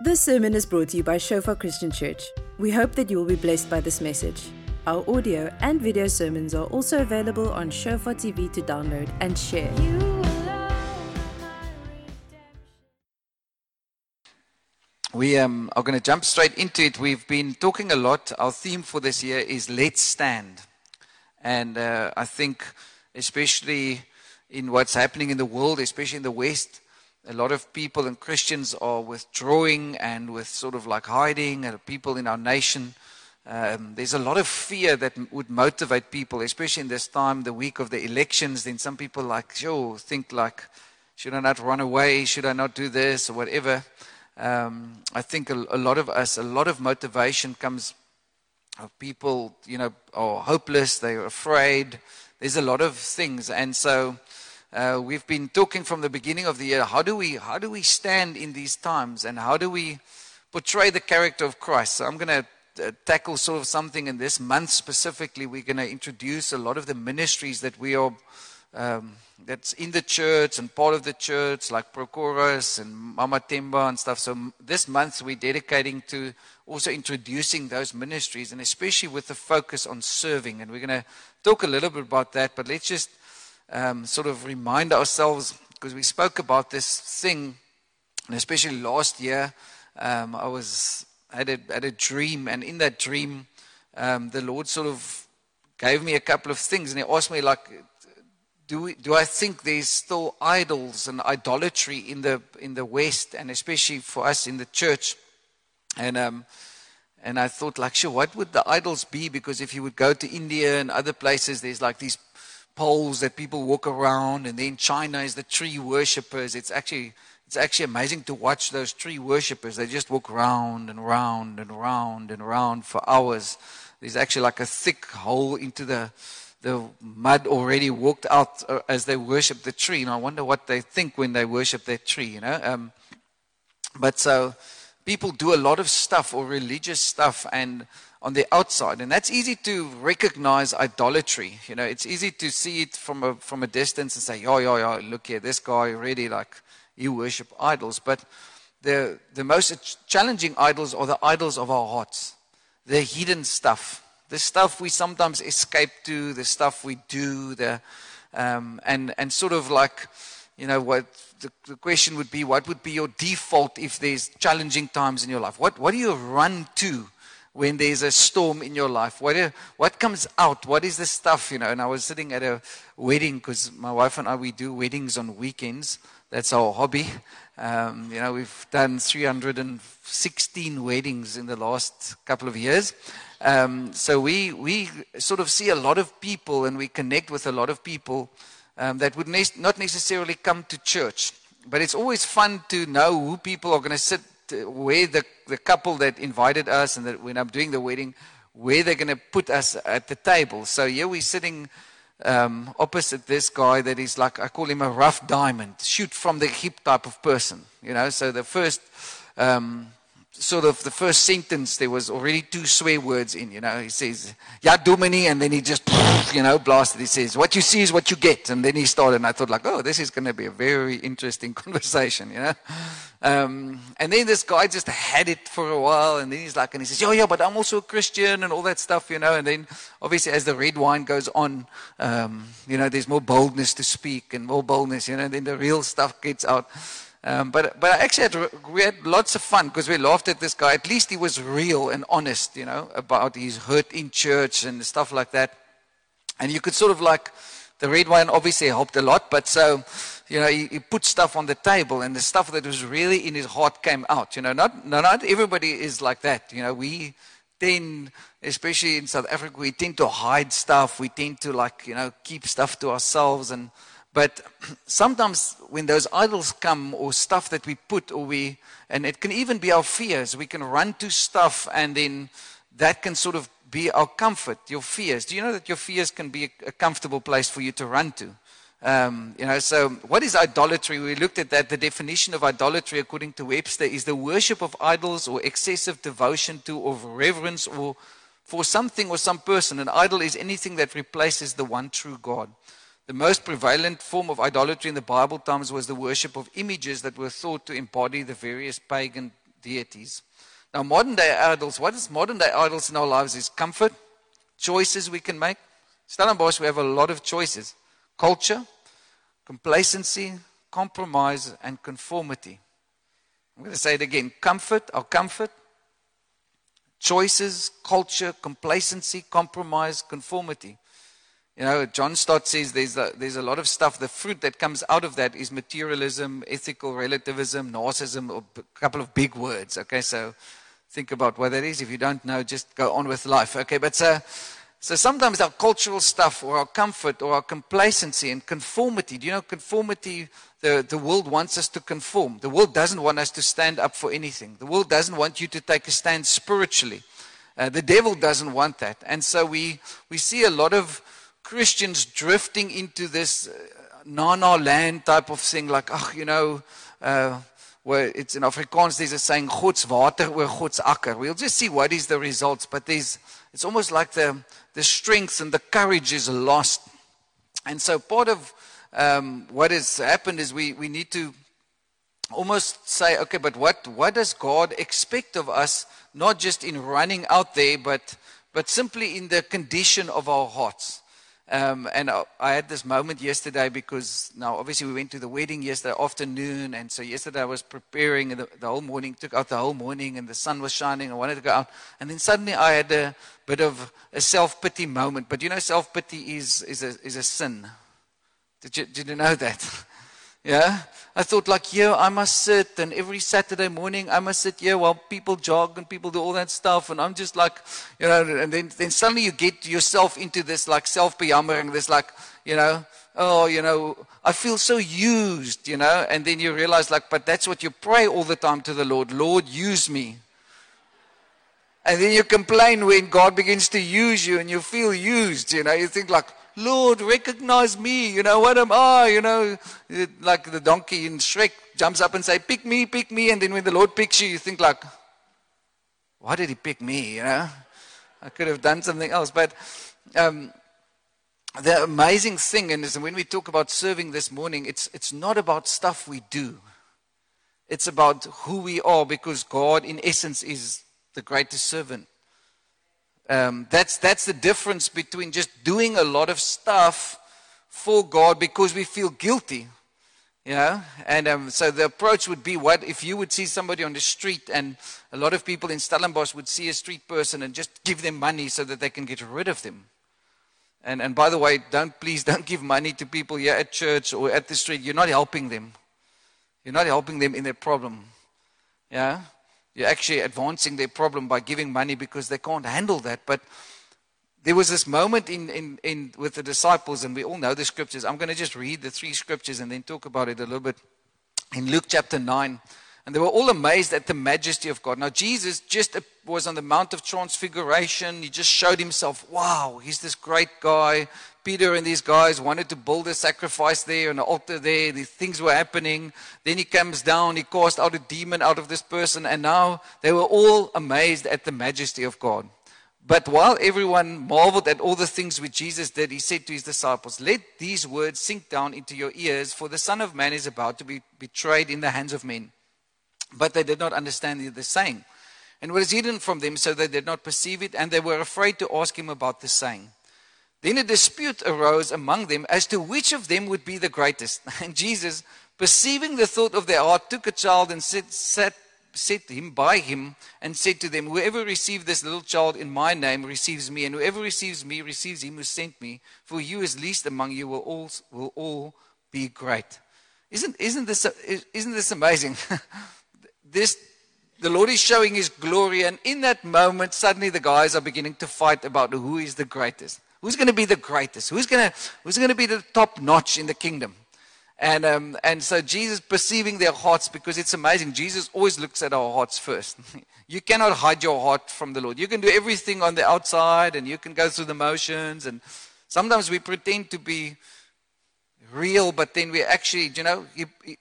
This sermon is brought to you by Shofar Christian Church. We hope that you will be blessed by this message. Our audio and video sermons are also available on Shofar TV to download and share. We um, are going to jump straight into it. We've been talking a lot. Our theme for this year is Let's Stand. And uh, I think, especially in what's happening in the world, especially in the West, a lot of people and Christians are withdrawing and with sort of like hiding, and people in our nation. Um, there's a lot of fear that would motivate people, especially in this time, the week of the elections. Then some people like, sure, think like, should I not run away? Should I not do this or whatever? Um, I think a, a lot of us, a lot of motivation comes of people, you know, are hopeless, they're afraid. There's a lot of things, and so uh, we've been talking from the beginning of the year. How do we how do we stand in these times, and how do we portray the character of Christ? So I'm going to uh, tackle sort of something in this month specifically. We're going to introduce a lot of the ministries that we are. Um, that's in the church and part of the church, like Prochorus and Mama Temba and stuff. So this month we're dedicating to also introducing those ministries, and especially with the focus on serving. And we're going to talk a little bit about that. But let's just um, sort of remind ourselves because we spoke about this thing, and especially last year, um, I was had a, had a dream, and in that dream, um, the Lord sort of gave me a couple of things, and He asked me like, do we, do I think there's still idols and idolatry in the in the West, and especially for us in the church, and um, and I thought like, sure, what would the idols be? Because if you would go to India and other places, there's like these poles that people walk around, and then China is the tree worshippers. It's actually it's actually amazing to watch those tree worshippers. They just walk round and round and round and round for hours. There's actually like a thick hole into the the mud already walked out uh, as they worship the tree. And I wonder what they think when they worship that tree, you know. Um, but so people do a lot of stuff or religious stuff and on the outside. And that's easy to recognize idolatry. You know it's easy to see it from a from a distance and say yo yo yo look here this guy really like you worship idols. But the the most challenging idols are the idols of our hearts. The hidden stuff. The stuff we sometimes escape to the stuff we do the um, and and sort of like you know what the, the question would be what would be your default if there's challenging times in your life? What what do you run to when there's a storm in your life what what comes out? What is the stuff you know? And i was sitting at a wedding because my wife and i we do weddings on weekends. That's our hobby. Um, you know we've done 316 weddings in the last couple of years. Um, so we we sort of see a lot of people and we connect with a lot of people um, that would ne- not necessarily come to church. But it's always fun to know who people are going to sit, where the, the couple that invited us, and that when I'm doing the wedding, where they're going to put us at the table. So here we're sitting um, opposite this guy that is like, I call him a rough diamond, shoot from the hip type of person. You know, so the first. Um, sort of the first sentence, there was already two swear words in, you know. He says, Ja, dominee, and then he just, you know, blasted. He says, What you see is what you get. And then he started, and I thought, like, oh, this is going to be a very interesting conversation, you know. Um, and then this guy just had it for a while, and then he's like, and he says, Yeah, yeah, but I'm also a Christian, and all that stuff, you know. And then obviously, as the red wine goes on, um, you know, there's more boldness to speak and more boldness, you know, and then the real stuff gets out. Um, but but I actually had, we had lots of fun because we laughed at this guy. At least he was real and honest, you know, about his hurt in church and stuff like that. And you could sort of like the red wine obviously helped a lot, but so you know he, he put stuff on the table and the stuff that was really in his heart came out. You know, not not everybody is like that. You know, we tend, especially in South Africa, we tend to hide stuff. We tend to like you know keep stuff to ourselves and but sometimes when those idols come or stuff that we put or we, and it can even be our fears, we can run to stuff and then that can sort of be our comfort, your fears. Do you know that your fears can be a, comfortable place for you to run to? Um, you know, so what is idolatry? We looked at that. The definition of idolatry, according to Webster, is the worship of idols or excessive devotion to or reverence or for something or some person. An idol is anything that replaces the one true God. The most prevalent form of idolatry in the Bible times was the worship of images that were thought to embody the various pagan deities. Now, modern day idols, what is modern day idols in our lives is comfort, choices we can make. Stellenbosch, we have a lot of choices culture, complacency, compromise, and conformity. I'm going to say it again comfort, our comfort, choices, culture, complacency, compromise, conformity. You know, John Stott says there's a, there's a lot of stuff. The fruit that comes out of that is materialism, ethical relativism, narcissism, a couple of big words. Okay, so think about what that is. If you don't know, just go on with life. Okay, but so, so sometimes our cultural stuff or our comfort or our complacency and conformity. Do you know conformity? The, the world wants us to conform. The world doesn't want us to stand up for anything. The world doesn't want you to take a stand spiritually. Uh, the devil doesn't want that. And so we, we see a lot of Christians drifting into this uh, Nana land type of thing, like, oh, you know, uh, where it's in Afrikaans, there's a saying, God's water or God's akker. We'll just see what is the results, but there's, it's almost like the, the strength and the courage is lost. And so part of um, what has happened is we, we need to almost say, okay, but what, what does God expect of us, not just in running out there, but, but simply in the condition of our hearts? Um, and I, I, had this moment yesterday because now obviously we went to the wedding yesterday afternoon, and so yesterday I was preparing the, the, whole morning, took out the whole morning, and the sun was shining. I wanted to go out, and then suddenly I had a bit of a self pity moment. But you know, self pity is is a is a sin. Did you did you know that? Yeah? I thought, like, yeah, I must sit, and every Saturday morning I must sit here while people jog and people do all that stuff. And I'm just like, you know, and then, then suddenly you get yourself into this, like, self bejammering, this, like, you know, oh, you know, I feel so used, you know, and then you realize, like, but that's what you pray all the time to the Lord Lord, use me. And then you complain when God begins to use you and you feel used, you know, you think, like, Lord, recognize me. You know, what am I? You know, like the donkey in Shrek jumps up and say, pick me, pick me. And then when the Lord picks you, you think like, why did he pick me? You know, I could have done something else. But um, the amazing thing, and when we talk about serving this morning, it's, it's not about stuff we do. It's about who we are because God, in essence, is the greatest servant. Um, that's, that's the difference between just doing a lot of stuff for God because we feel guilty. You know? And um, so the approach would be what if you would see somebody on the street, and a lot of people in Stellenbosch would see a street person and just give them money so that they can get rid of them. And, and by the way, don't please don't give money to people here at church or at the street. You're not helping them. You're not helping them in their problem. Yeah? You're actually advancing their problem by giving money because they can't handle that. But there was this moment in, in, in with the disciples, and we all know the scriptures. I'm going to just read the three scriptures and then talk about it a little bit. In Luke chapter 9, and they were all amazed at the majesty of God. Now, Jesus just was on the Mount of Transfiguration. He just showed himself, wow, he's this great guy. Peter and these guys wanted to build a sacrifice there, and an altar there. These things were happening. Then he comes down, he cast out a demon out of this person, and now they were all amazed at the majesty of God. But while everyone marveled at all the things which Jesus did, he said to his disciples, Let these words sink down into your ears, for the Son of Man is about to be betrayed in the hands of men. But they did not understand the saying. And was hidden from them, so they did not perceive it, and they were afraid to ask him about the saying. Then a dispute arose among them as to which of them would be the greatest. And Jesus, perceiving the thought of their heart, took a child and set, sat, set him by him and said to them, Whoever receives this little child in my name receives me, and whoever receives me receives him who sent me. For you, as least among you, will all, will all be great. Isn't, isn't, this, isn't this amazing? this, the Lord is showing his glory, and in that moment, suddenly the guys are beginning to fight about who is the greatest. Who's going to be the greatest? Who's going to, who's going to be the top notch in the kingdom? And, um, and so Jesus perceiving their hearts, because it's amazing, Jesus always looks at our hearts first. you cannot hide your heart from the Lord. You can do everything on the outside and you can go through the motions. And sometimes we pretend to be real, but then we're actually, you know,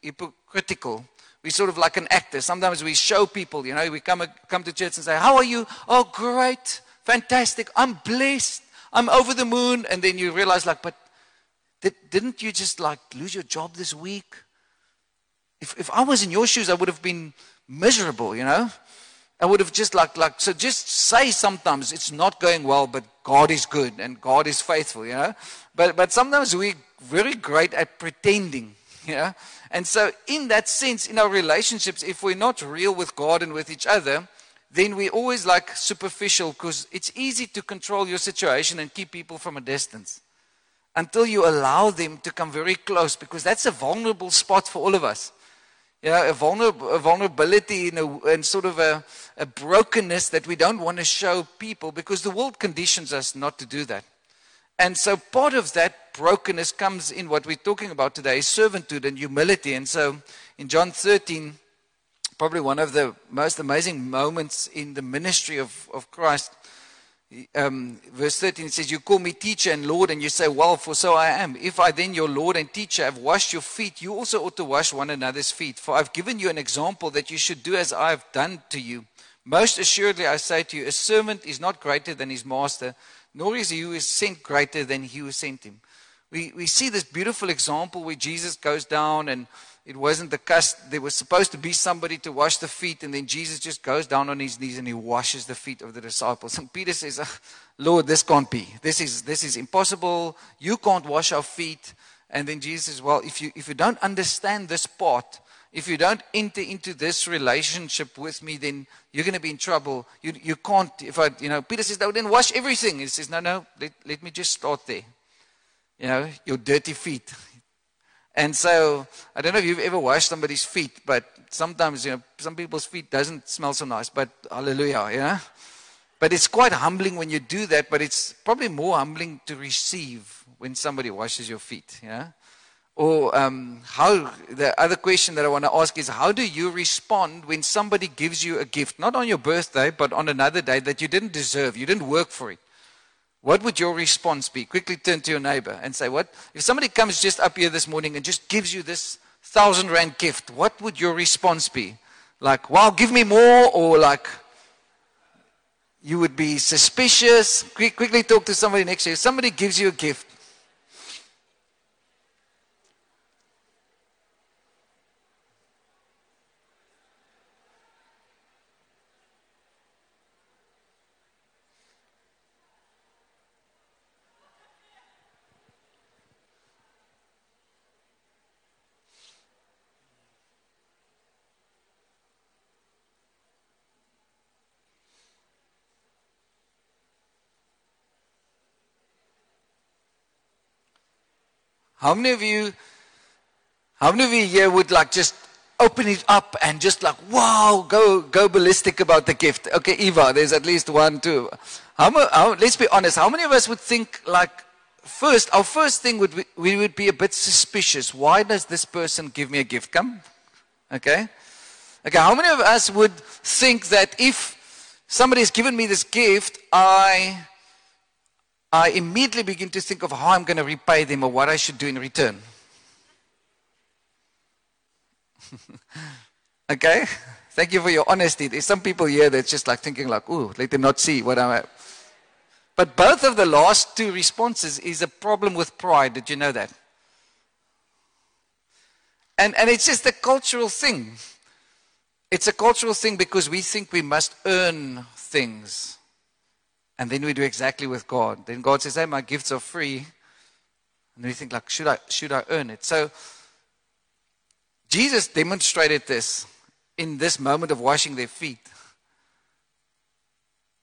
hypocritical. We're sort of like an actor. Sometimes we show people, you know, we come, come to church and say, How are you? Oh, great, fantastic, I'm blessed. I'm over the moon. And then you realize, like, but did, didn't you just like lose your job this week? If, if I was in your shoes, I would have been miserable, you know. I would have just like, like, so just say sometimes it's not going well, but God is good and God is faithful, you know. But, but sometimes we're very great at pretending, you know. And so, in that sense, in our relationships, if we're not real with God and with each other, then we're always like superficial because it's easy to control your situation and keep people from a distance until you allow them to come very close because that's a vulnerable spot for all of us. A, vulner- a vulnerability and sort of a, a brokenness that we don't want to show people because the world conditions us not to do that. And so part of that brokenness comes in what we're talking about today servanthood and humility. And so in John 13, probably one of the most amazing moments in the ministry of, of Christ, um, verse 13 it says, You call me teacher and Lord, and you say, Well, for so I am. If I then, your Lord and teacher, have washed your feet, you also ought to wash one another's feet. For I've given you an example that you should do as I have done to you. Most assuredly, I say to you, a servant is not greater than his master, nor is he who is sent greater than he who sent him. We, we see this beautiful example where Jesus goes down and it wasn't the cust. There was supposed to be somebody to wash the feet, and then Jesus just goes down on his knees and he washes the feet of the disciples. And Peter says, oh, "Lord, this can't be. This is this is impossible. You can't wash our feet." And then Jesus says, "Well, if you if you don't understand this part, if you don't enter into this relationship with me, then you're going to be in trouble. You you can't. If I, you know, Peter says, "No, then wash everything." He says, "No, no. Let let me just start there. You know, your dirty feet." And so I don't know if you've ever washed somebody's feet, but sometimes you know some people's feet doesn't smell so nice. But hallelujah, yeah. But it's quite humbling when you do that. But it's probably more humbling to receive when somebody washes your feet, yeah. Or um, how the other question that I want to ask is how do you respond when somebody gives you a gift, not on your birthday, but on another day that you didn't deserve, you didn't work for it? What would your response be? Quickly turn to your neighbor and say, What? If somebody comes just up here this morning and just gives you this thousand rand gift, what would your response be? Like, wow, give me more, or like, you would be suspicious. quickly talk to somebody next to you. Somebody gives you a gift. How many of you, how many of you here would like just open it up and just like, wow, go, go ballistic about the gift? Okay, Eva, there's at least one, two. How, how, let's be honest. How many of us would think like, first, our first thing would be, we would be a bit suspicious. Why does this person give me a gift? Come. Okay. Okay. How many of us would think that if somebody's given me this gift, I I immediately begin to think of how I'm going to repay them or what I should do in return. okay? Thank you for your honesty. There's some people here that's just like thinking like, ooh, let them not see what I'm at. But both of the last two responses is a problem with pride. Did you know that? And, and it's just a cultural thing. It's a cultural thing because we think we must earn things. And then we do exactly with God. Then God says, Hey, my gifts are free. And we think, like, should I should I earn it? So Jesus demonstrated this in this moment of washing their feet.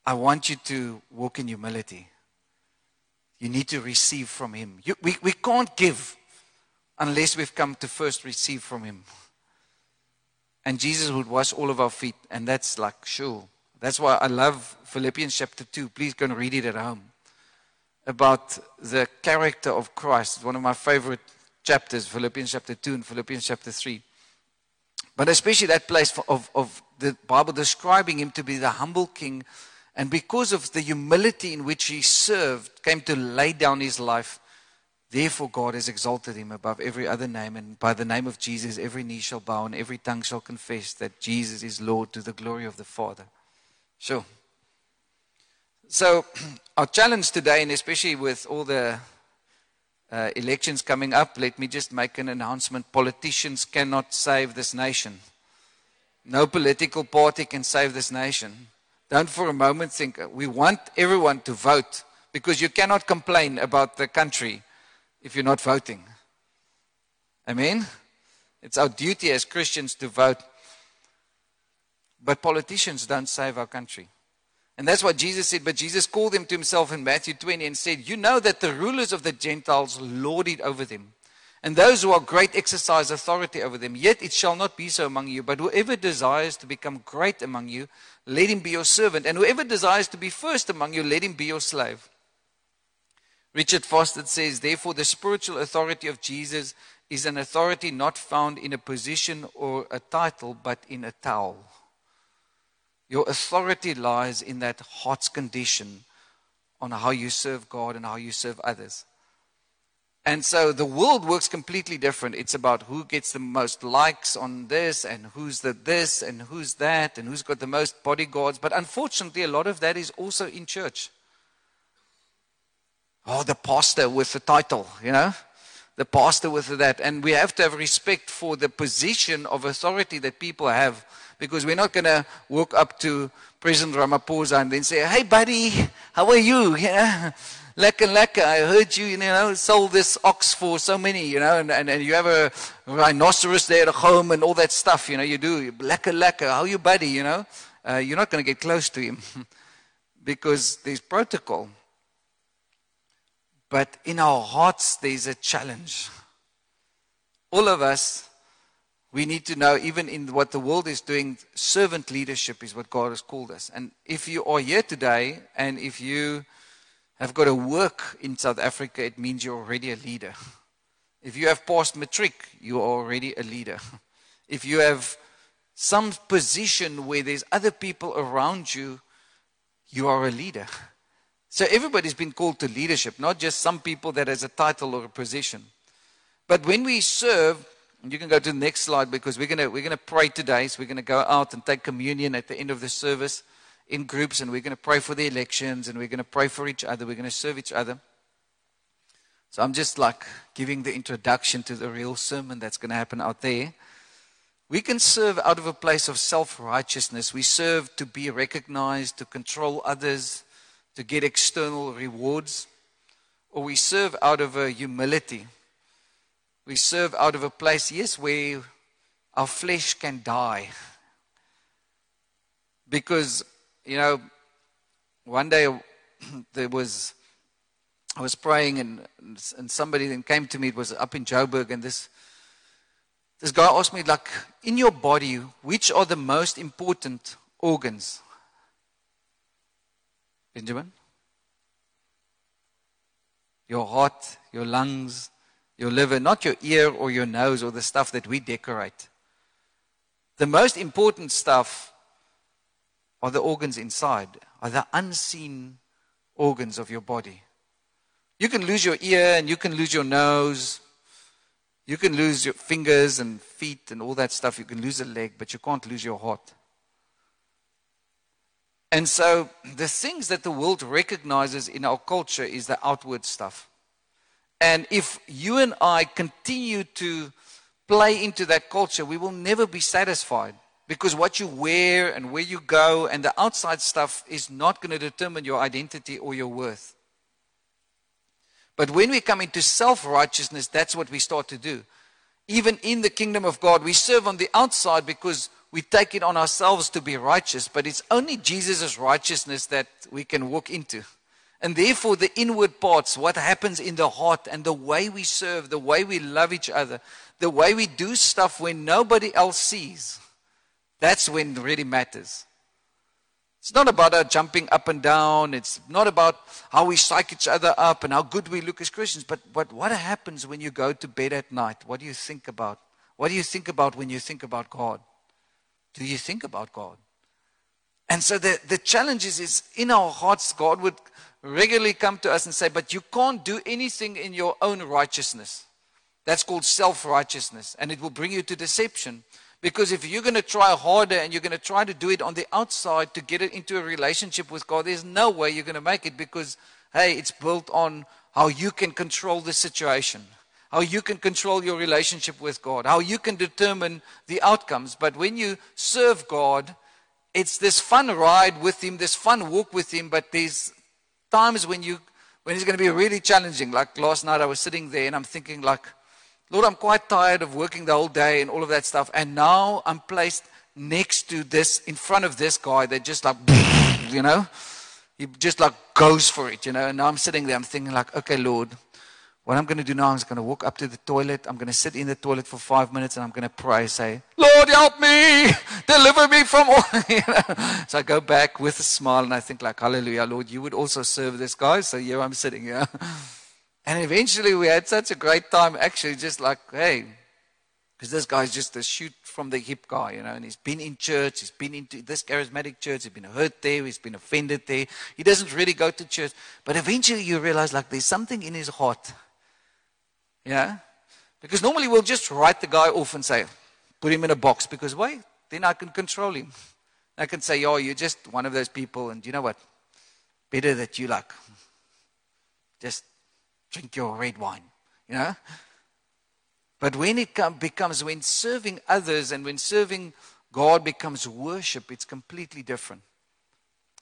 I want you to walk in humility. You need to receive from Him. You, we, we can't give unless we've come to first receive from Him. And Jesus would wash all of our feet, and that's like, sure. That's why I love Philippians chapter 2. Please go and read it at home. About the character of Christ. One of my favorite chapters, Philippians chapter 2 and Philippians chapter 3. But especially that place of, of the Bible describing him to be the humble king. And because of the humility in which he served, came to lay down his life. Therefore, God has exalted him above every other name. And by the name of Jesus, every knee shall bow and every tongue shall confess that Jesus is Lord to the glory of the Father. Sure. So, our challenge today, and especially with all the uh, elections coming up, let me just make an announcement. Politicians cannot save this nation. no political party can save this nation. Don't for a moment think we want everyone to vote because you cannot complain about the country if you're not voting. Amen? It's our duty as Christians to vote. But politicians don't save our country. And that's what Jesus said. But Jesus called them to himself in Matthew 20 and said, You know that the rulers of the Gentiles lord it over them and those who are great exercise authority over them. Yet it shall not be so among you. But whoever desires to become great among you, let him be your servant. And whoever desires to be first among you, let him be your slave. Richard Foster says, Therefore, the spiritual authority of Jesus is an authority not found in a position or a title, but in a towel. Your authority lies in that heart's condition on how you serve God and how you serve others. And so the world works completely different. It's about who gets the most likes on this and who's the this and who's that and who's got the most bodyguards. But unfortunately, a lot of that is also in church. Oh, the pastor with the title, you know? The pastor with that. And we have to have respect for the position of authority that people have because we're not going to walk up to President Ramaphosa and then say, hey, buddy, how are you? Lekker, lekker. I heard you, you know, sold this ox for so many, you know, and, and, and you have a rhinoceros there at home and all that stuff, you know, you do. Lekker, lekker. How you, buddy, you know? Uh, you're not going to get close to him because there's protocol. But in our hearts, there's a challenge. All of us, we need to know, even in what the world is doing, servant leadership is what God has called us. And if you are here today and if you have got to work in South Africa, it means you're already a leader. If you have passed matric, you are already a leader. If you have some position where there's other people around you, you are a leader. So everybody's been called to leadership, not just some people that has a title or a position. But when we serve, you can go to the next slide because we're going we're gonna pray today. So we're going to go out and take communion at the end of the service in groups and we're going to pray for the elections and we're going to pray for each other. We're going to serve each other. So I'm just like giving the introduction to the real sermon that's going to happen out there. We can serve out of a place of self righteousness. We serve to be recognized, to control others, to get external rewards. Or we serve out of a humility. We serve out of a place, yes, where our flesh can die. Because you know, one day there was, I was praying and, and somebody then came to me, it was up in Joburg, and this, this guy asked me, like, in your body, which are the most important organs? Benjamin? Your heart, your lungs, your liver, not your ear or your nose or the stuff that we decorate. The most important stuff are the organs inside, are the unseen organs of your body. You can lose your ear and you can lose your nose. You can lose your fingers and feet and all that stuff. You can lose a leg, but you can't lose your heart. And so, the things that the world recognizes in our culture is the outward stuff. And if you and I continue to play into that culture, we will never be satisfied. Because what you wear and where you go and the outside stuff is not going to determine your identity or your worth. But when we come into self righteousness, that's what we start to do. Even in the kingdom of God, we serve on the outside because we take it on ourselves to be righteous, but it's only Jesus' righteousness that we can walk into. And therefore, the inward parts, what happens in the heart and the way we serve, the way we love each other, the way we do stuff when nobody else sees that's when it really matters. It's not about our jumping up and down. It's not about how we psych each other up and how good we look as Christians. But, but what happens when you go to bed at night? What do you think about? What do you think about when you think about God? Do you think about God? And so the, the challenge is, is in our hearts, God would regularly come to us and say, But you can't do anything in your own righteousness. That's called self righteousness. And it will bring you to deception. Because if you're going to try harder and you're going to try to do it on the outside to get it into a relationship with God, there's no way you're going to make it because, hey, it's built on how you can control the situation, how you can control your relationship with God, how you can determine the outcomes. But when you serve God, it's this fun ride with Him, this fun walk with Him, but there's times when you when it's going to be really challenging. Like last night, I was sitting there and I'm thinking, like, Lord, I'm quite tired of working the whole day and all of that stuff. And now I'm placed next to this, in front of this guy that just like, you know, he just like goes for it, you know. And now I'm sitting there, I'm thinking, like, okay, Lord, what I'm going to do now is I'm going to walk up to the toilet. I'm going to sit in the toilet for five minutes and I'm going to pray, say, Lord, help me, deliver me from all. you know? So I go back with a smile and I think, like, Hallelujah, Lord, you would also serve this guy. So here I'm sitting here. And eventually we had such a great time, actually, just like, hey, because this guy's just a shoot from the hip guy, you know, and he's been in church, he's been into this charismatic church, he's been hurt there, he's been offended there. He doesn't really go to church. But eventually you realize, like, there's something in his heart yeah? Because normally we'll just write the guy off and say, put him in a box because why? Then I can control him. I can say, oh, you're just one of those people, and you know what? Better that you like just drink your red wine, you know? But when it come, becomes, when serving others and when serving God becomes worship, it's completely different.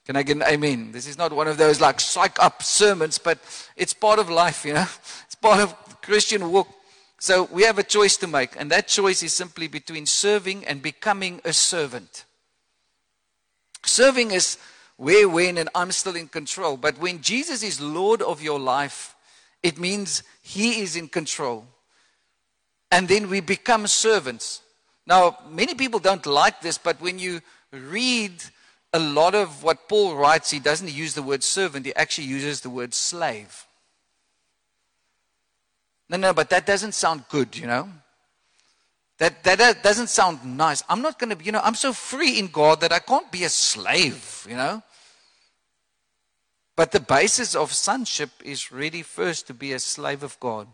Can I get an amen? This is not one of those like psych up sermons, but it's part of life, you know? It's part of Christian walk. So we have a choice to make, and that choice is simply between serving and becoming a servant. Serving is where, when, and I'm still in control. But when Jesus is Lord of your life, it means He is in control. And then we become servants. Now, many people don't like this, but when you read a lot of what Paul writes, he doesn't use the word servant, he actually uses the word slave. No, no, but that doesn't sound good, you know. That, that doesn't sound nice. I'm not going to, be, you know, I'm so free in God that I can't be a slave, you know. But the basis of sonship is really first to be a slave of God.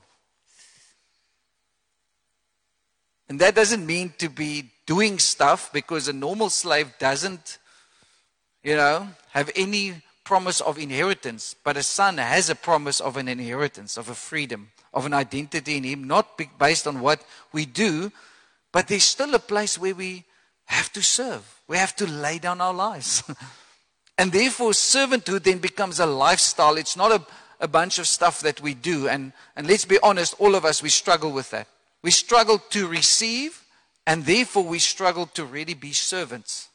And that doesn't mean to be doing stuff because a normal slave doesn't, you know, have any promise of inheritance. But a son has a promise of an inheritance, of a freedom of an identity in Him, not based on what we do, but there's still a place where we have to serve. We have to lay down our lives. and therefore, servanthood then becomes a lifestyle. It's not a, a bunch of stuff that we do. And, and let's be honest, all of us, we struggle with that. We struggle to receive, and therefore we struggle to really be servants.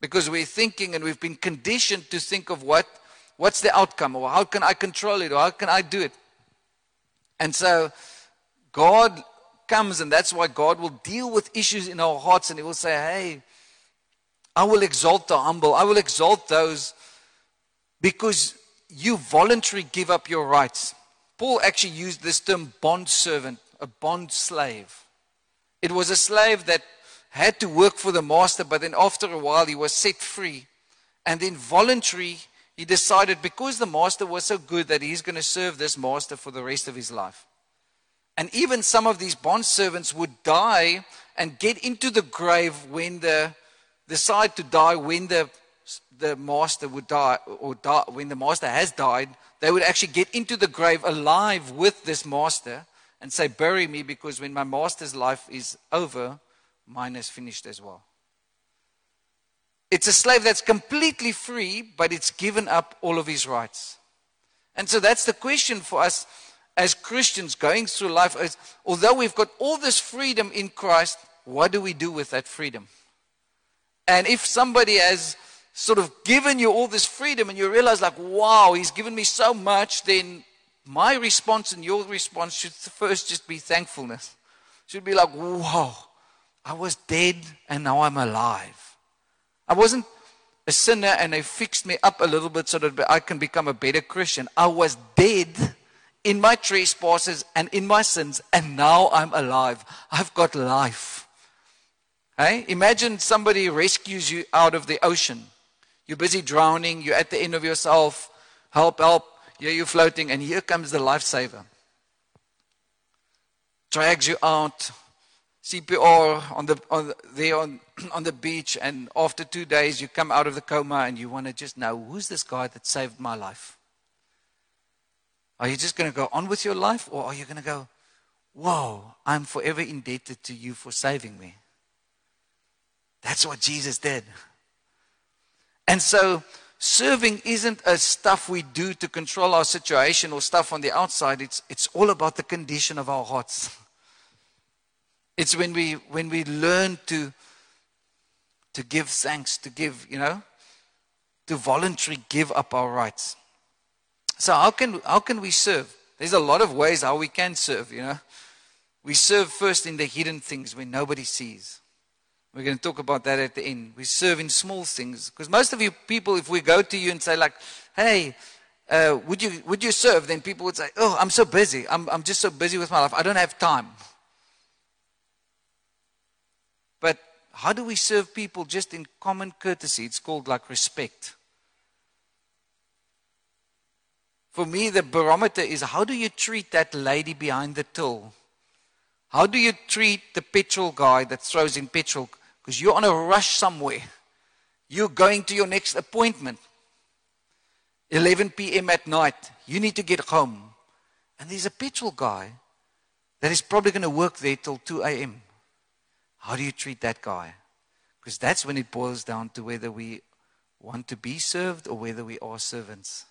Because we're thinking and we've been conditioned to think of what, what's the outcome, or how can I control it, or how can I do it. And so God comes, and that's why God will deal with issues in our hearts, and He will say, Hey, I will exalt the humble, I will exalt those because you voluntarily give up your rights. Paul actually used this term bond servant, a bond slave. It was a slave that had to work for the master, but then after a while he was set free. And then voluntarily he decided because the master was so good that he's going to serve this master for the rest of his life. And even some of these bond servants would die and get into the grave when the decide to die when the the master would die or die, when the master has died, they would actually get into the grave alive with this master and say, Bury me because when my master's life is over, mine is finished as well. It's a slave that's completely free, but it's given up all of his rights. And so that's the question for us as Christians going through life. Is, although we've got all this freedom in Christ, what do we do with that freedom? And if somebody has sort of given you all this freedom and you realize, like, wow, he's given me so much, then my response and your response should first just be thankfulness. Should be like, wow, I was dead and now I'm alive. I wasn't a sinner and they fixed me up a little bit so that I can become a better Christian. I was dead in my trespasses and in my sins, and now I'm alive. I've got life. Hey? Imagine somebody rescues you out of the ocean. You're busy drowning, you're at the end of yourself. Help, help. Here you're floating, and here comes the lifesaver. Drags you out, CPR on the, on, there on, on the beach, and after two days, you come out of the coma and you want to just know who's this guy that saved my life? Are you just going to go on with your life, or are you going to go, Whoa, I'm forever indebted to you for saving me? That's what Jesus did. And so, serving isn't a stuff we do to control our situation or stuff on the outside. It's, it's all about the condition of our hearts. It's when we, when we learn to, to give thanks, to give, you know, to voluntarily give up our rights. So how can, how can we serve? There's a lot of ways how we can serve, you know. We serve first in the hidden things when nobody sees. We're going to talk about that at the end. We serve in small things. Because most of you people, if we go to you and say, like, hey, uh, would, you, would you serve? Then people would say, oh, I'm so busy. I'm, I'm just so busy with my life. I don't have time. But how do we serve people just in common courtesy? It's called like respect. For me, the barometer is how do you treat that lady behind the till? How do you treat the petrol guy that throws in petrol? Because you're on a rush somewhere. You're going to your next appointment. 11 p.m. at night. You need to get home. And there's a petrol guy that is probably going to work there till 2 a.m. How do you treat that guy? Because that's when it boils down to whether we want to be served or whether we are servants.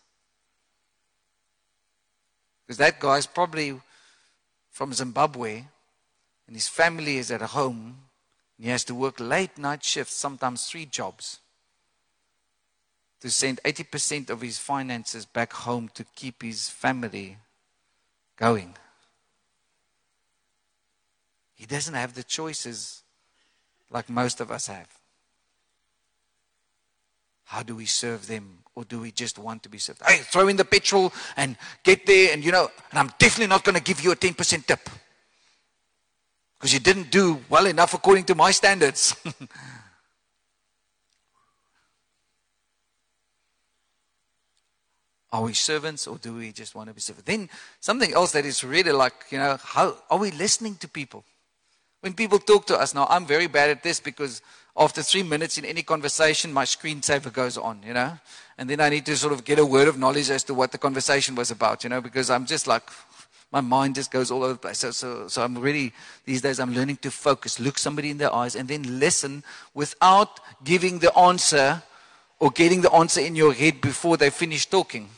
Because that guy is probably from Zimbabwe and his family is at home. And he has to work late night shifts, sometimes three jobs, to send 80% of his finances back home to keep his family going. He doesn't have the choices like most of us have. How do we serve them? Or do we just want to be served? Hey, throw in the petrol and get there, and you know, and I'm definitely not going to give you a 10% tip because you didn't do well enough according to my standards. are we servants or do we just want to be servants? Then something else that is really like, you know, how are we listening to people? When people talk to us, now I'm very bad at this because after three minutes in any conversation, my screensaver goes on, you know, and then I need to sort of get a word of knowledge as to what the conversation was about, you know, because I'm just like, my mind just goes all over the place. So, so, so I'm really, these days, I'm learning to focus, look somebody in their eyes, and then listen without giving the answer or getting the answer in your head before they finish talking.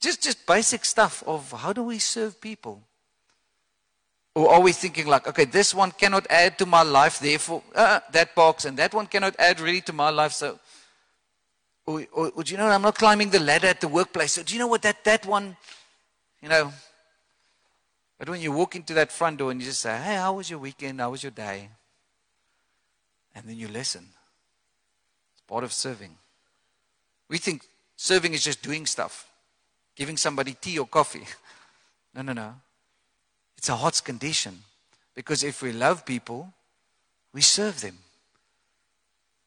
Just, just basic stuff of how do we serve people? Or we thinking like, okay, this one cannot add to my life, therefore uh, that box, and that one cannot add really to my life, so. Or, or, or do you know, I'm not climbing the ladder at the workplace. So do you know what that that one? You know, but when you walk into that front door and you just say, Hey, how was your weekend? How was your day? And then you listen. It's part of serving. We think serving is just doing stuff, giving somebody tea or coffee. No, no, no. It's a heart's condition. Because if we love people, we serve them.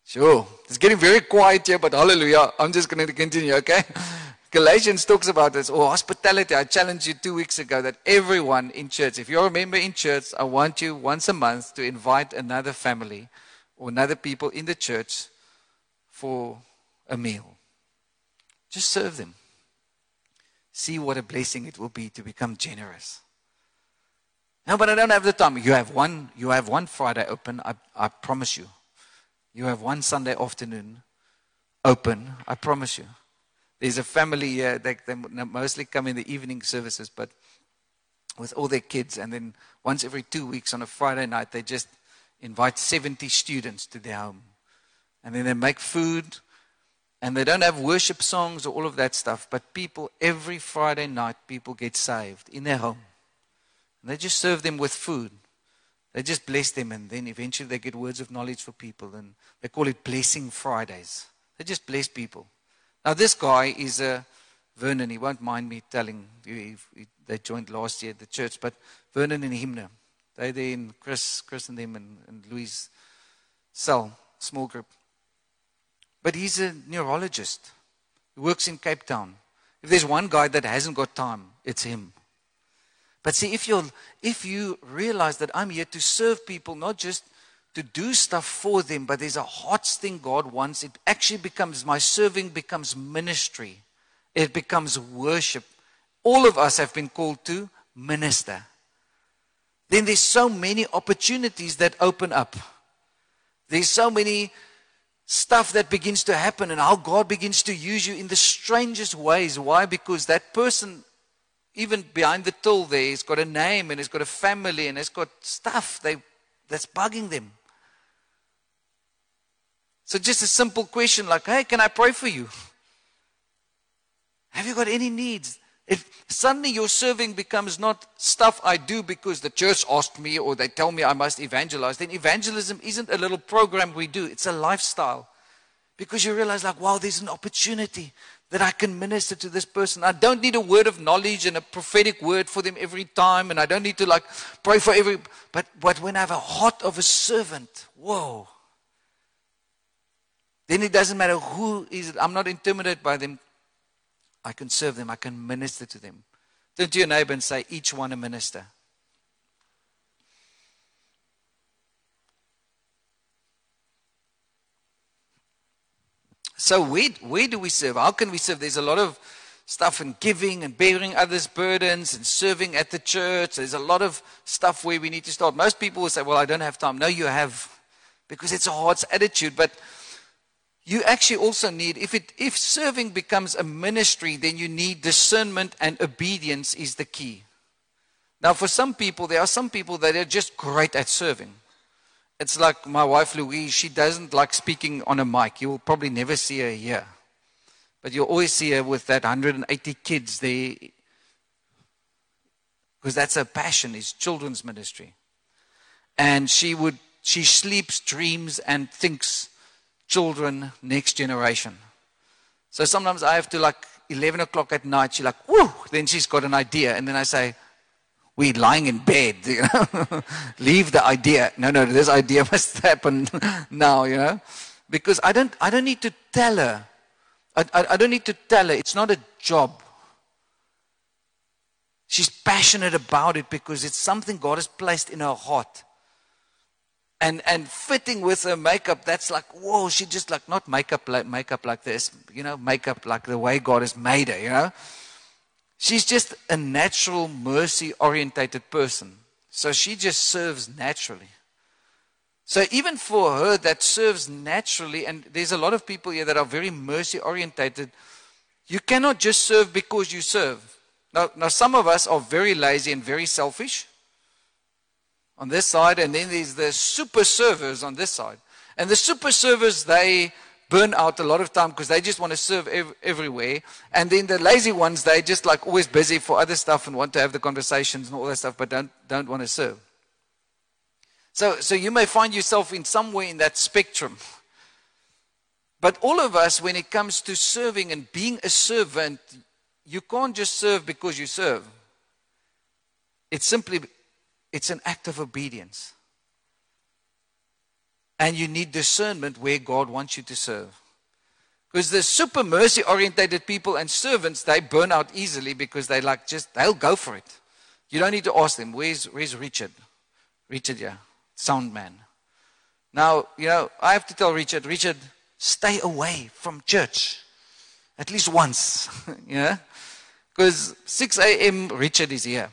Sure. It's getting very quiet here, but hallelujah. I'm just going to continue, okay? Galatians talks about this, or hospitality. I challenged you two weeks ago that everyone in church, if you're a member in church, I want you once a month to invite another family or another people in the church for a meal. Just serve them. See what a blessing it will be to become generous. No, but I don't have the time. You have one, you have one Friday open, I, I promise you. You have one Sunday afternoon open, I promise you. There's a family here, they, they mostly come in the evening services, but with all their kids. And then once every two weeks on a Friday night, they just invite 70 students to their home. And then they make food. And they don't have worship songs or all of that stuff. But people, every Friday night, people get saved in their home. And they just serve them with food. They just bless them. And then eventually they get words of knowledge for people. And they call it Blessing Fridays. They just bless people. Now, this guy is a Vernon. He won't mind me telling you. He, they joined last year at the church, but Vernon and Himna. They there in Chris, Chris and them and, and Louis' cell, small group. But he's a neurologist. He works in Cape Town. If there's one guy that hasn't got time, it's him. But see, if you if you realize that I'm here to serve people, not just to do stuff for them, but there's a hot thing God wants. It actually becomes, my serving becomes ministry. It becomes worship. All of us have been called to minister. Then there's so many opportunities that open up. There's so many stuff that begins to happen and how God begins to use you in the strangest ways. Why? Because that person, even behind the till there, he's got a name and he's got a family and he's got stuff they, that's bugging them. So just a simple question like, hey, can I pray for you? Have you got any needs? If suddenly your serving becomes not stuff I do because the church asked me or they tell me I must evangelize, then evangelism isn't a little program we do, it's a lifestyle. Because you realize, like, wow, there's an opportunity that I can minister to this person. I don't need a word of knowledge and a prophetic word for them every time, and I don't need to like pray for every. But, but when I have a heart of a servant, whoa, then it doesn't matter who is. I'm not intimidated by them. I can serve them, I can minister to them. Turn to your neighbor and say, each one a minister. So, where, where do we serve? How can we serve? There's a lot of stuff in giving and bearing others' burdens and serving at the church. There's a lot of stuff where we need to start. Most people will say, Well, I don't have time. No, you have, because it's a heart's attitude. But you actually also need if it if serving becomes a ministry then you need discernment and obedience is the key now for some people there are some people that are just great at serving it's like my wife louise she doesn't like speaking on a mic you'll probably never see her here but you'll always see her with that 180 kids there because that's her passion is children's ministry and she would she sleeps dreams and thinks children, next generation. So sometimes I have to like 11 o'clock at night, she's like, whoo, then she's got an idea. And then I say, we're lying in bed, you know, leave the idea. No, no, this idea must happen now, you know, because I don't, I don't need to tell her. I, I, I don't need to tell her. It's not a job. She's passionate about it because it's something God has placed in her heart and and fitting with her makeup that's like whoa she just like not makeup like makeup like this you know makeup like the way god has made her you know she's just a natural mercy orientated person. So she just serves naturally. So even for her that serves naturally and there's a lot of people here that are very mercy orientated you cannot just serve because you serve. Now, now some of us are very lazy and very selfish on this side, and then there's the super servers on this side. And the super servers, they burn out a lot of time because they just want to serve ev- everywhere. And then the lazy ones, they just like always busy for other stuff and want to have the conversations and all that stuff, but don't, don't want to serve. So, so you may find yourself in somewhere in that spectrum. But all of us, when it comes to serving and being a servant, you can't just serve because you serve. It's simply it's an act of obedience. And you need discernment where God wants you to serve. Because the super mercy orientated people and servants, they burn out easily because they like just, they'll go for it. You don't need to ask them, where's, where's Richard? Richard, yeah, sound man. Now, you know, I have to tell Richard, Richard, stay away from church at least once, you know, because 6 a.m. Richard is here.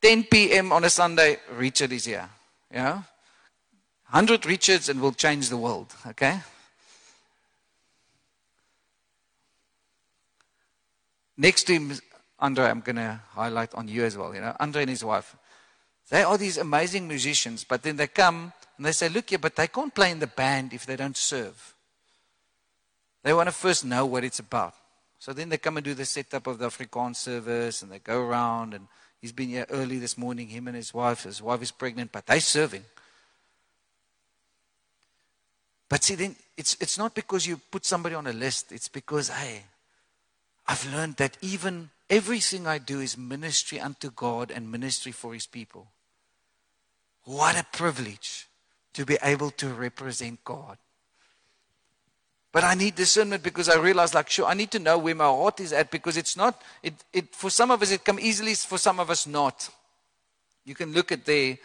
10 p.m. on a Sunday, Richard is here. Yeah? 100 Richards and we'll change the world. Okay? Next to him, Andre, I'm going to highlight on you as well. You know, Andre and his wife. They are these amazing musicians, but then they come and they say, Look here, but they can't play in the band if they don't serve. They want to first know what it's about. So then they come and do the setup of the Afrikaans service and they go around and He's been here early this morning, him and his wife. His wife is pregnant, but they're serving. But see, then it's, it's not because you put somebody on a list, it's because, hey, I've learned that even everything I do is ministry unto God and ministry for His people. What a privilege to be able to represent God. But I need discernment because I realize, like, sure, I need to know where my heart is at because it's not, it, it, for some of us, it come easily, for some of us, not. You can look at the,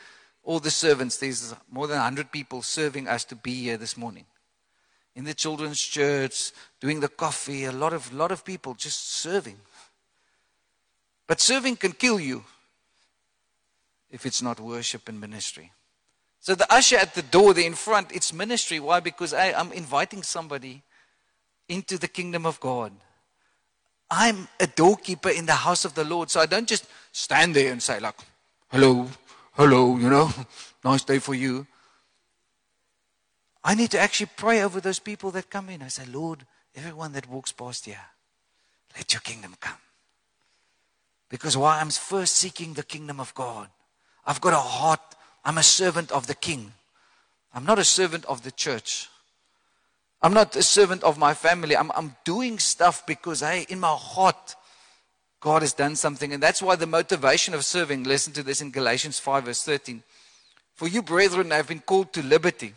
all the servants. There's more than 100 people serving us to be here this morning. In the children's church, doing the coffee, a lot of, lot of people just serving. But serving can kill you if it's not worship and ministry. So the usher at the door there in front, it's ministry. Why? Because I, I'm inviting somebody into the kingdom of God. I'm a doorkeeper in the house of the Lord. So I don't just stand there and say, like, hello, hello, you know, nice day for you. I need to actually pray over those people that come in. I say, Lord, everyone that walks past here, let your kingdom come. Because while I'm first seeking the kingdom of God, I've got a heart, I'm a servant of the king. I'm not a servant of the church. I'm not a servant of my family. I'm, I'm doing stuff because, hey, in my heart, God has done something. And that's why the motivation of serving, listen to this in Galatians 5, verse 13. For you, brethren, have been called to liberty.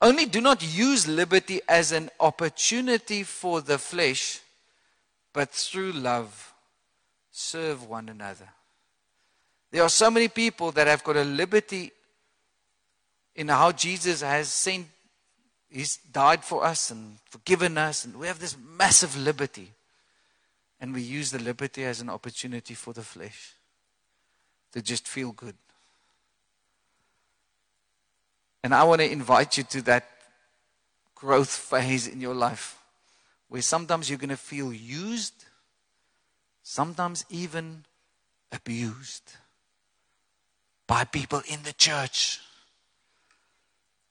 Only do not use liberty as an opportunity for the flesh, but through love, serve one another. There are so many people that have got a liberty in how Jesus has sent He's died for us and forgiven us, and we have this massive liberty. And we use the liberty as an opportunity for the flesh to just feel good. And I want to invite you to that growth phase in your life where sometimes you're going to feel used, sometimes even abused by people in the church.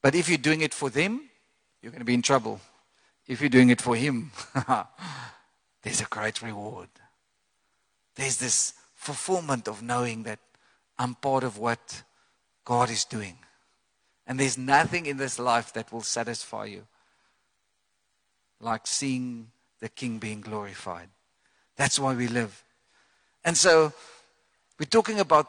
But if you're doing it for them, you're going to be in trouble. If you're doing it for Him, there's a great reward. There's this fulfillment of knowing that I'm part of what God is doing. And there's nothing in this life that will satisfy you like seeing the King being glorified. That's why we live. And so we're talking about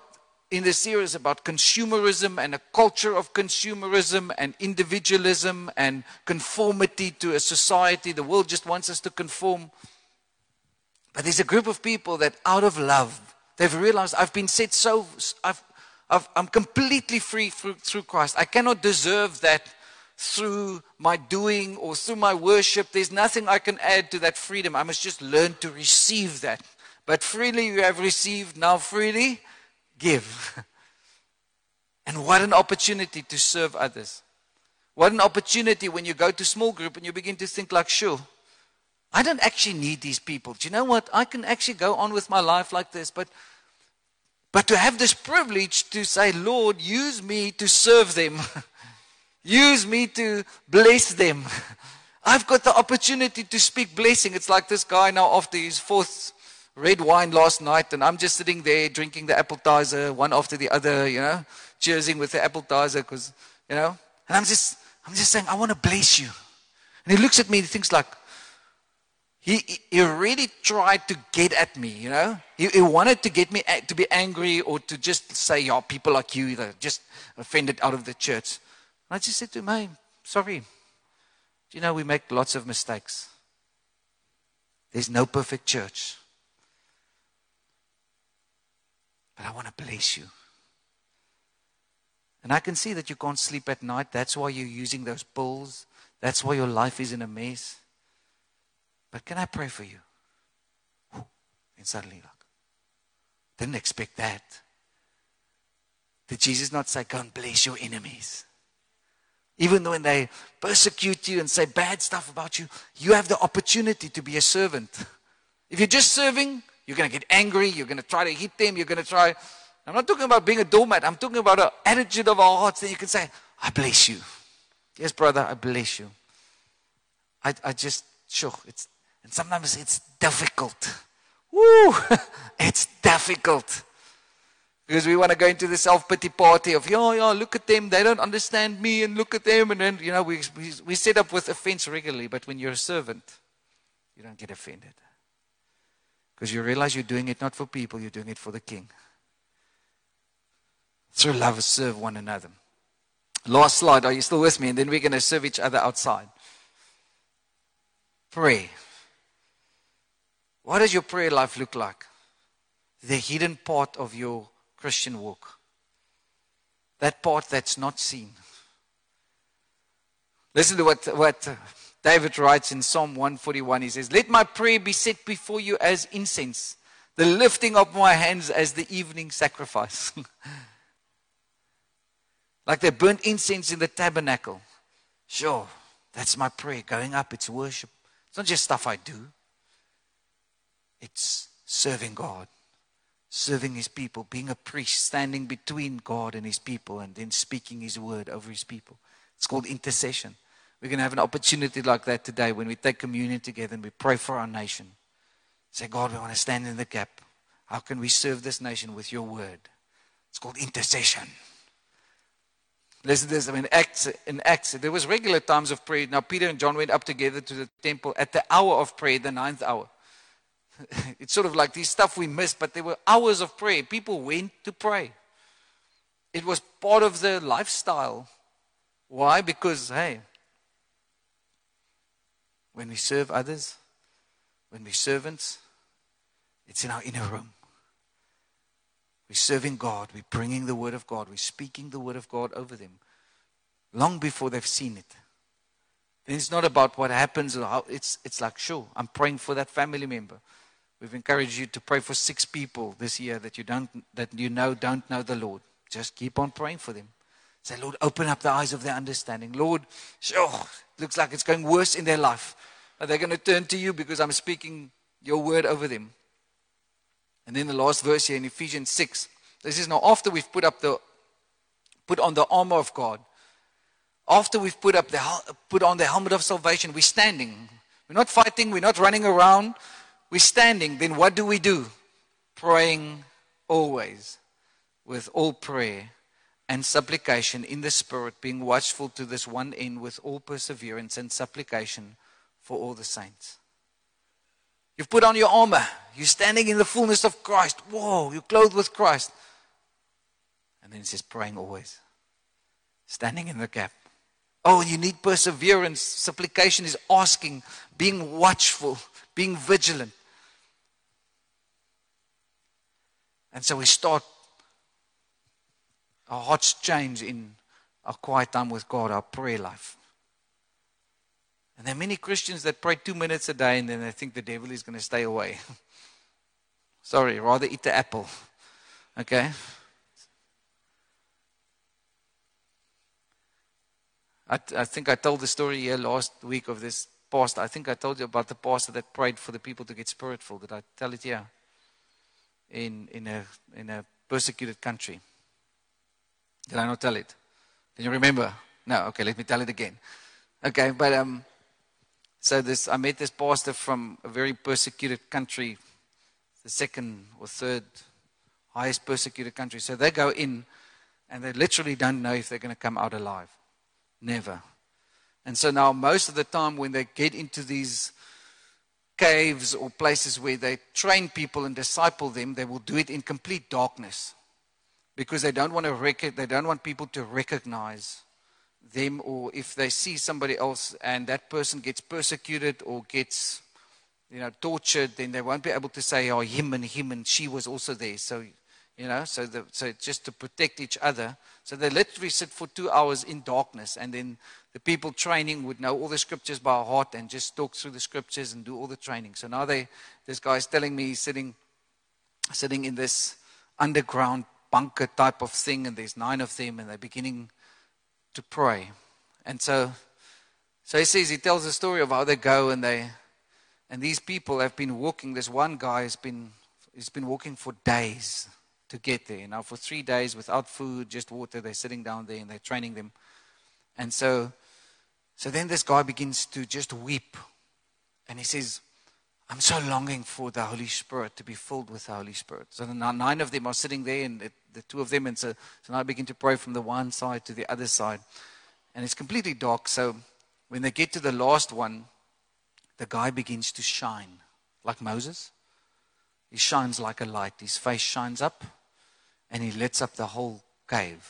in this series about consumerism and a culture of consumerism and individualism and conformity to a society. The world just wants us to conform. But there's a group of people that, out of love, they've realized I've been set so, I've, i am completely free through, through Christ. I cannot deserve that through my doing or through my worship. There's nothing I can add to that freedom. I must just learn to receive that. But freely you have received, now freely give. And what an opportunity to serve others. What an opportunity when you go to small group and you begin to think like, sure, I don't actually need these people. Do you know what? I can actually go on with my life like this, but but to have this privilege to say, Lord, use me to serve them. use me to bless them. I've got the opportunity to speak blessing. It's like this guy now after his fourth red wine last night, and I'm just sitting there drinking the Appletiser, one after the other, you know, cheersing with the Appletiser, because, you know, and I'm just, I'm just saying, I want to bless you. And he looks at me and he thinks like, he, he really tried to get at me, you know. He, he wanted to get me to be angry or to just say, yeah, people like you, that just offended out of the church. And I just said to him, hey, sorry. Do you know we make lots of mistakes? There's no perfect church. But I want to bless you. And I can see that you can't sleep at night. That's why you're using those pills. That's why your life is in a mess. But can I pray for you? And suddenly, like, didn't expect that. Did Jesus not say, Go and bless your enemies? Even when they persecute you and say bad stuff about you, you have the opportunity to be a servant. If you're just serving, you're going to get angry. You're going to try to hit them. You're going to try. I'm not talking about being a doormat. I'm talking about an attitude of our hearts that you can say, I bless you. Yes, brother, I bless you. I, I just, sure, it's, and sometimes it's difficult. Woo! it's difficult. Because we want to go into the self pity party of, yeah, yeah, look at them. They don't understand me, and look at them. And then, you know, we, we, we set up with offense regularly. But when you're a servant, you don't get offended. Because you realize you're doing it not for people, you're doing it for the king. Through love, serve one another. Last slide, are you still with me? And then we're going to serve each other outside. Pray. What does your prayer life look like? The hidden part of your Christian walk. That part that's not seen. Listen to what, what David writes in Psalm 141. He says, Let my prayer be set before you as incense, The lifting of my hands as the evening sacrifice. like they burnt incense in the tabernacle. Sure, that's my prayer. Going up, it's worship. It's not just stuff I do, it's serving God, serving His people, being a priest, standing between God and His people, and then speaking His word over His people. It's called intercession. We're going to have an opportunity like that today when we take communion together and we pray for our nation. Say, God, we want to stand in the gap. How can we serve this nation with your word? It's called intercession. Listen to this. I mean, Acts, in Acts, there was regular times of prayer. Now, Peter and John went up together to the temple at the hour of prayer, the ninth hour. it's sort of like these stuff we miss, but there were hours of prayer. People went to pray. It was part of their lifestyle. Why? Because, hey, when we serve others, when we're servants, it's in our inner room. We're serving God. We're bringing the Word of God. We're speaking the Word of God over them long before they've seen it. Then it's not about what happens or how it's, it's like, sure, I'm praying for that family member. We've encouraged you to pray for six people this year that you don't that you know don't know the Lord. Just keep on praying for them. Say, Lord, open up the eyes of their understanding. Lord, sure, looks like it's going worse in their life. Are they going to turn to you because I'm speaking your word over them? And then the last verse here in Ephesians 6. This is now after we've put up the put on the armor of God. After we've put up the put on the helmet of salvation, we're standing. We're not fighting, we're not running around. We're standing. Then what do we do? Praying always with all prayer and supplication in the Spirit, being watchful to this one end with all perseverance and supplication for all the saints. You've put on your armor. You're standing in the fullness of Christ. Whoa, you're clothed with Christ. And then it says, praying always, standing in the gap. Oh, you need perseverance. Supplication is asking, being watchful, being vigilant. And so we start, our hearts change in our quiet time with God, our prayer life. And there are many Christians that pray two minutes a day and then they think the devil is going to stay away. Sorry, rather eat the apple. Okay? I, I think I told the story here last week of this pastor. I think I told you about the pastor that prayed for the people to get spirit filled. Did I tell it here? In, in, a, in a persecuted country. Did I not tell it? Can you remember? No, okay, let me tell it again. Okay, but um, so this, I met this pastor from a very persecuted country, the second or third highest persecuted country. So they go in and they literally don't know if they're going to come out alive. Never. And so now, most of the time, when they get into these caves or places where they train people and disciple them, they will do it in complete darkness because they don't want to rec- they don't want people to recognize them or if they see somebody else and that person gets persecuted or gets you know tortured then they won't be able to say oh him and him and she was also there. So you know so the, so just to protect each other so they literally sit for two hours in darkness and then the people training would know all the scriptures by heart and just talk through the scriptures and do all the training so now they this guy's telling me he's sitting sitting in this underground bunker type of thing and there's nine of them and they're beginning to pray. And so, so he says, he tells the story of how they go and they, and these people have been walking. This one guy has been, he's been walking for days to get there. Now, for three days without food, just water, they're sitting down there and they're training them. And so, so then this guy begins to just weep. And he says, I'm so longing for the Holy Spirit to be filled with the Holy Spirit. So now nine of them are sitting there, and the, two of them, and so, so now I begin to pray from the one side to the other side. And it's completely dark. So when they get to the last one, the guy begins to shine like Moses. He shines like a light. His face shines up, and he lights up the whole cave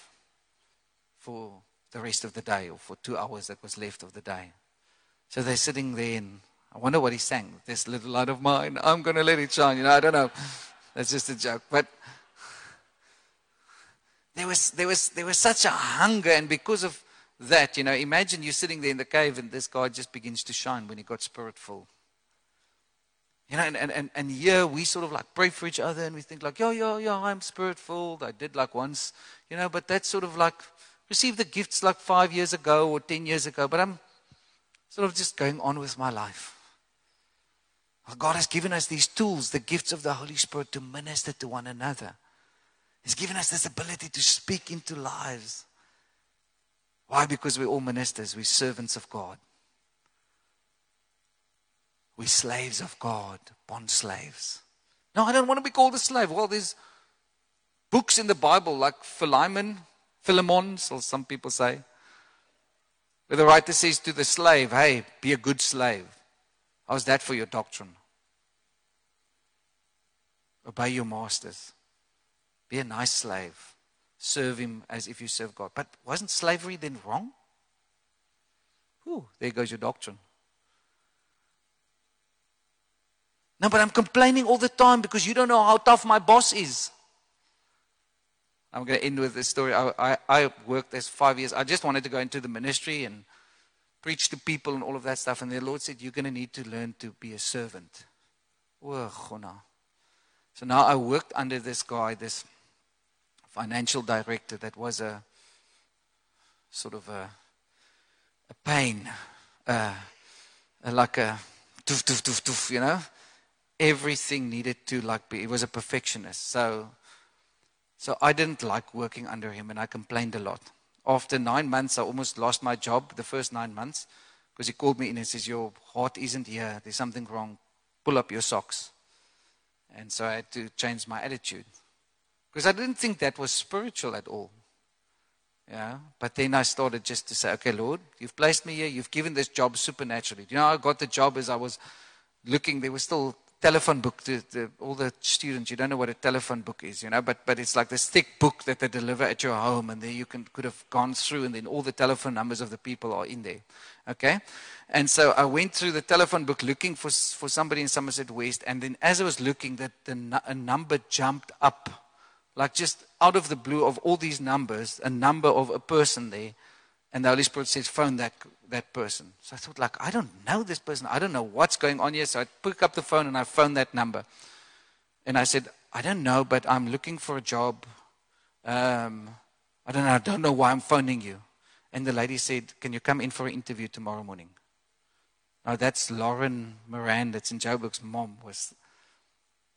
for the rest of the day, or for two hours that was left of the day. So they're sitting there and I wonder what he sang. This little light of mine, I'm going to let it shine. You know, I don't know. That's just a joke. But there was, there was, there was such a hunger, and because of that, you know, imagine you're sitting there in the cave and this guy just begins to shine when he got spirit full. You know, and, and, and, and here we sort of like pray for each other and we think like, yo, yeah, yeah, I'm spirit filled. I did like once, you know, but that's sort of like received the gifts like five years ago or 10 years ago, but I'm sort of just going on with my life. God has given us these tools, the gifts of the Holy Spirit, to minister to one another. He's given us this ability to speak into lives. Why? Because we're all ministers, we're servants of God. We're slaves of God, bond slaves. No, I don't want to be called a slave. Well, there's books in the Bible like Philemon, Philemon, so some people say, where the writer says to the slave, hey, be a good slave. How's that for your doctrine? Obey your masters. Be a nice slave. Serve him as if you serve God. But wasn't slavery then wrong? Ooh, there goes your doctrine. No, but I'm complaining all the time because you don't know how tough my boss is. I'm going to end with this story. I, I, I worked there five years. I just wanted to go into the ministry and preach to people and all of that stuff. And the Lord said, You're going to need to learn to be a servant. So now I worked under this guy, this financial director that was a sort of a, a pain, uh, like a toof, toof, toof, toof, you know? Everything needed to like be he was a perfectionist. So so i didn't like working under him and i complained a lot. After nine months i almost lost my job the first nine months because he called me in and says your heart isn't here. There's something wrong. Pull up your socks. And so i had to change my attitude because i didn't think that was spiritual at all. Yeah. But then i started just to say okay lord you've placed me here. You've given this job supernaturally. You know i got the job as i was looking. There was still telephone book to, to, all the students. You don't know what a telephone book is, you know, but, but it's like this thick book that they deliver at your home, and then you can, could have gone through, and then all the telephone numbers of the people are in there. Okay? And so I went through the telephone book looking for, for somebody in Somerset West, and then as I was looking, that the, a number jumped up, like just out of the blue of all these numbers, a number of a person there. And the Holy Spirit says, phone that, that person. So I thought, like, I don't know this person. I don't know what's going on here. So I pick up the phone and I phoned that number. And I said, I don't know, but I'm looking for a job. Um, I don't know. I don't know why I'm phoning you. And the lady said, Can you come in for an interview tomorrow morning? Now that's Lauren Moran, that's in Joburg's mom. Was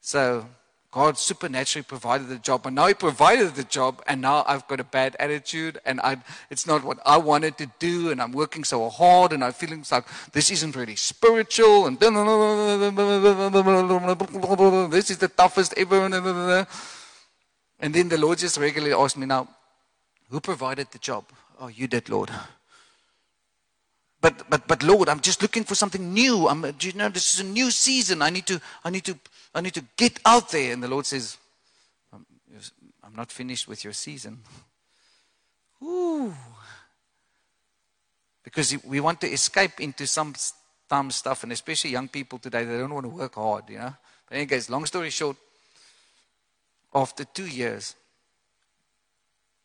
so God supernaturally provided the job, and now He provided the job, and now I've got a bad attitude, and I, it's not what I wanted to do, and I'm working so hard, and I'm feeling like this isn't really spiritual, and this is the toughest ever. And then the Lord just regularly asked me, Now, who provided the job? Oh, you did, Lord. But, but, but Lord, I'm just looking for something new. I'm, you know, this is a new season. I need to, I need to I need to get out there. And the Lord says, um, I'm not finished with your season. Ooh. Because we want to escape into some dumb stuff, and especially young people today, they don't want to work hard, you know. But anyways, long story short, after two years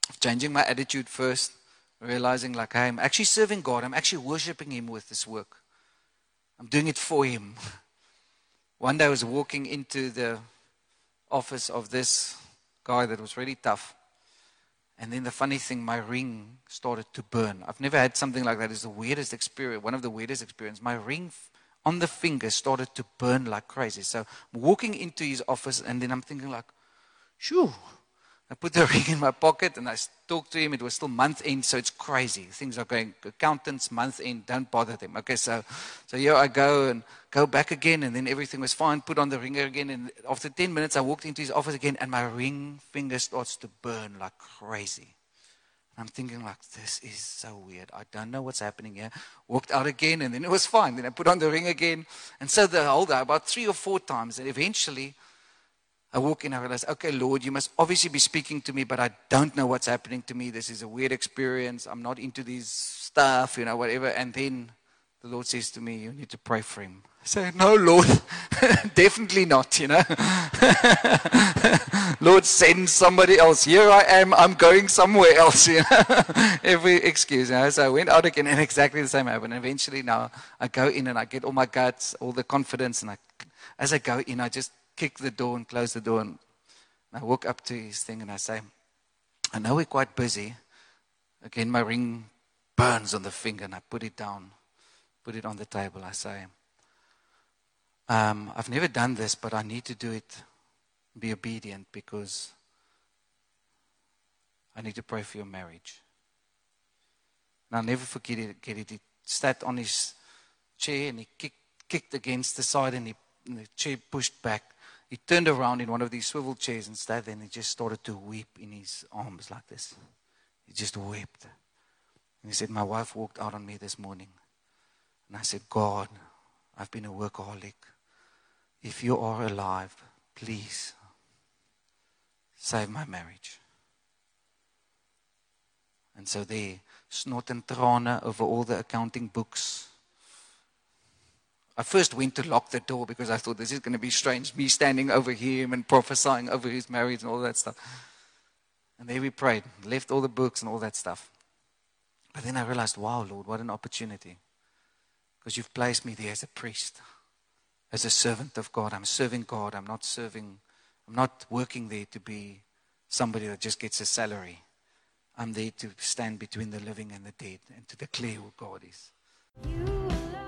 of changing my attitude first, realizing like hey, I'm actually serving God, I'm actually worshiping Him with this work. I'm doing it for Him. One day I was walking into the office of this guy that was really tough. And then the funny thing, my ring started to burn. I've never had something like that. It's the weirdest experience, one of the weirdest experiences. My ring on the finger started to burn like crazy. So I'm walking into his office, and then I'm thinking like, shoo, I put the ring in my pocket and I talked to him. It was still month end, so it's crazy. Things are going, accountants, month end, don't bother them. Okay, so, so here I go and go back again, and then everything was fine. Put on the ring again, and after 10 minutes, I walked into his office again, and my ring finger starts to burn like crazy. I'm thinking like, this is so weird. I don't know what's happening here. Walked out again, and then it was fine. Then I put on the ring again. And so the whole day, about three or four times, and eventually I walk in, I realize, okay, Lord, you must obviously be speaking to me, but I don't know what's happening to me. This is a weird experience. I'm not into this stuff, you know, whatever. And then the Lord says to me, You need to pray for him. I say, No, Lord, definitely not, you know. Lord, send somebody else. Here I am, I'm going somewhere else, you know. Every excuse, you know. So I went out again, and exactly the same happened. And eventually now I go in and I get all my guts, all the confidence, and I as I go in, I just kick the door and close the door. And I walk up to his thing and I say, I know we're quite busy. Again, my ring burns on the finger and I put it down, put it on the table. I say, um, I've never done this, but I need to do it, be obedient because I need to pray for your marriage. And I'll never forget it. Get it. He sat on his chair and he kicked, kicked against the side and, he, and the chair pushed back. He turned around in one of these swivel chairs and sat there and he just started to weep in his arms like this. He just wept. And he said, My wife walked out on me this morning. And I said, God, I've been a workaholic. If you are alive, please save my marriage. And so there, snot and trane over all the accounting books. I first went to lock the door because I thought this is going to be strange, me standing over him and prophesying over his marriage and all that stuff. And there we prayed, left all the books and all that stuff. But then I realized, wow, Lord, what an opportunity. Because you've placed me there as a priest, as a servant of God. I'm serving God. I'm not serving, I'm not working there to be somebody that just gets a salary. I'm there to stand between the living and the dead and to declare who God is.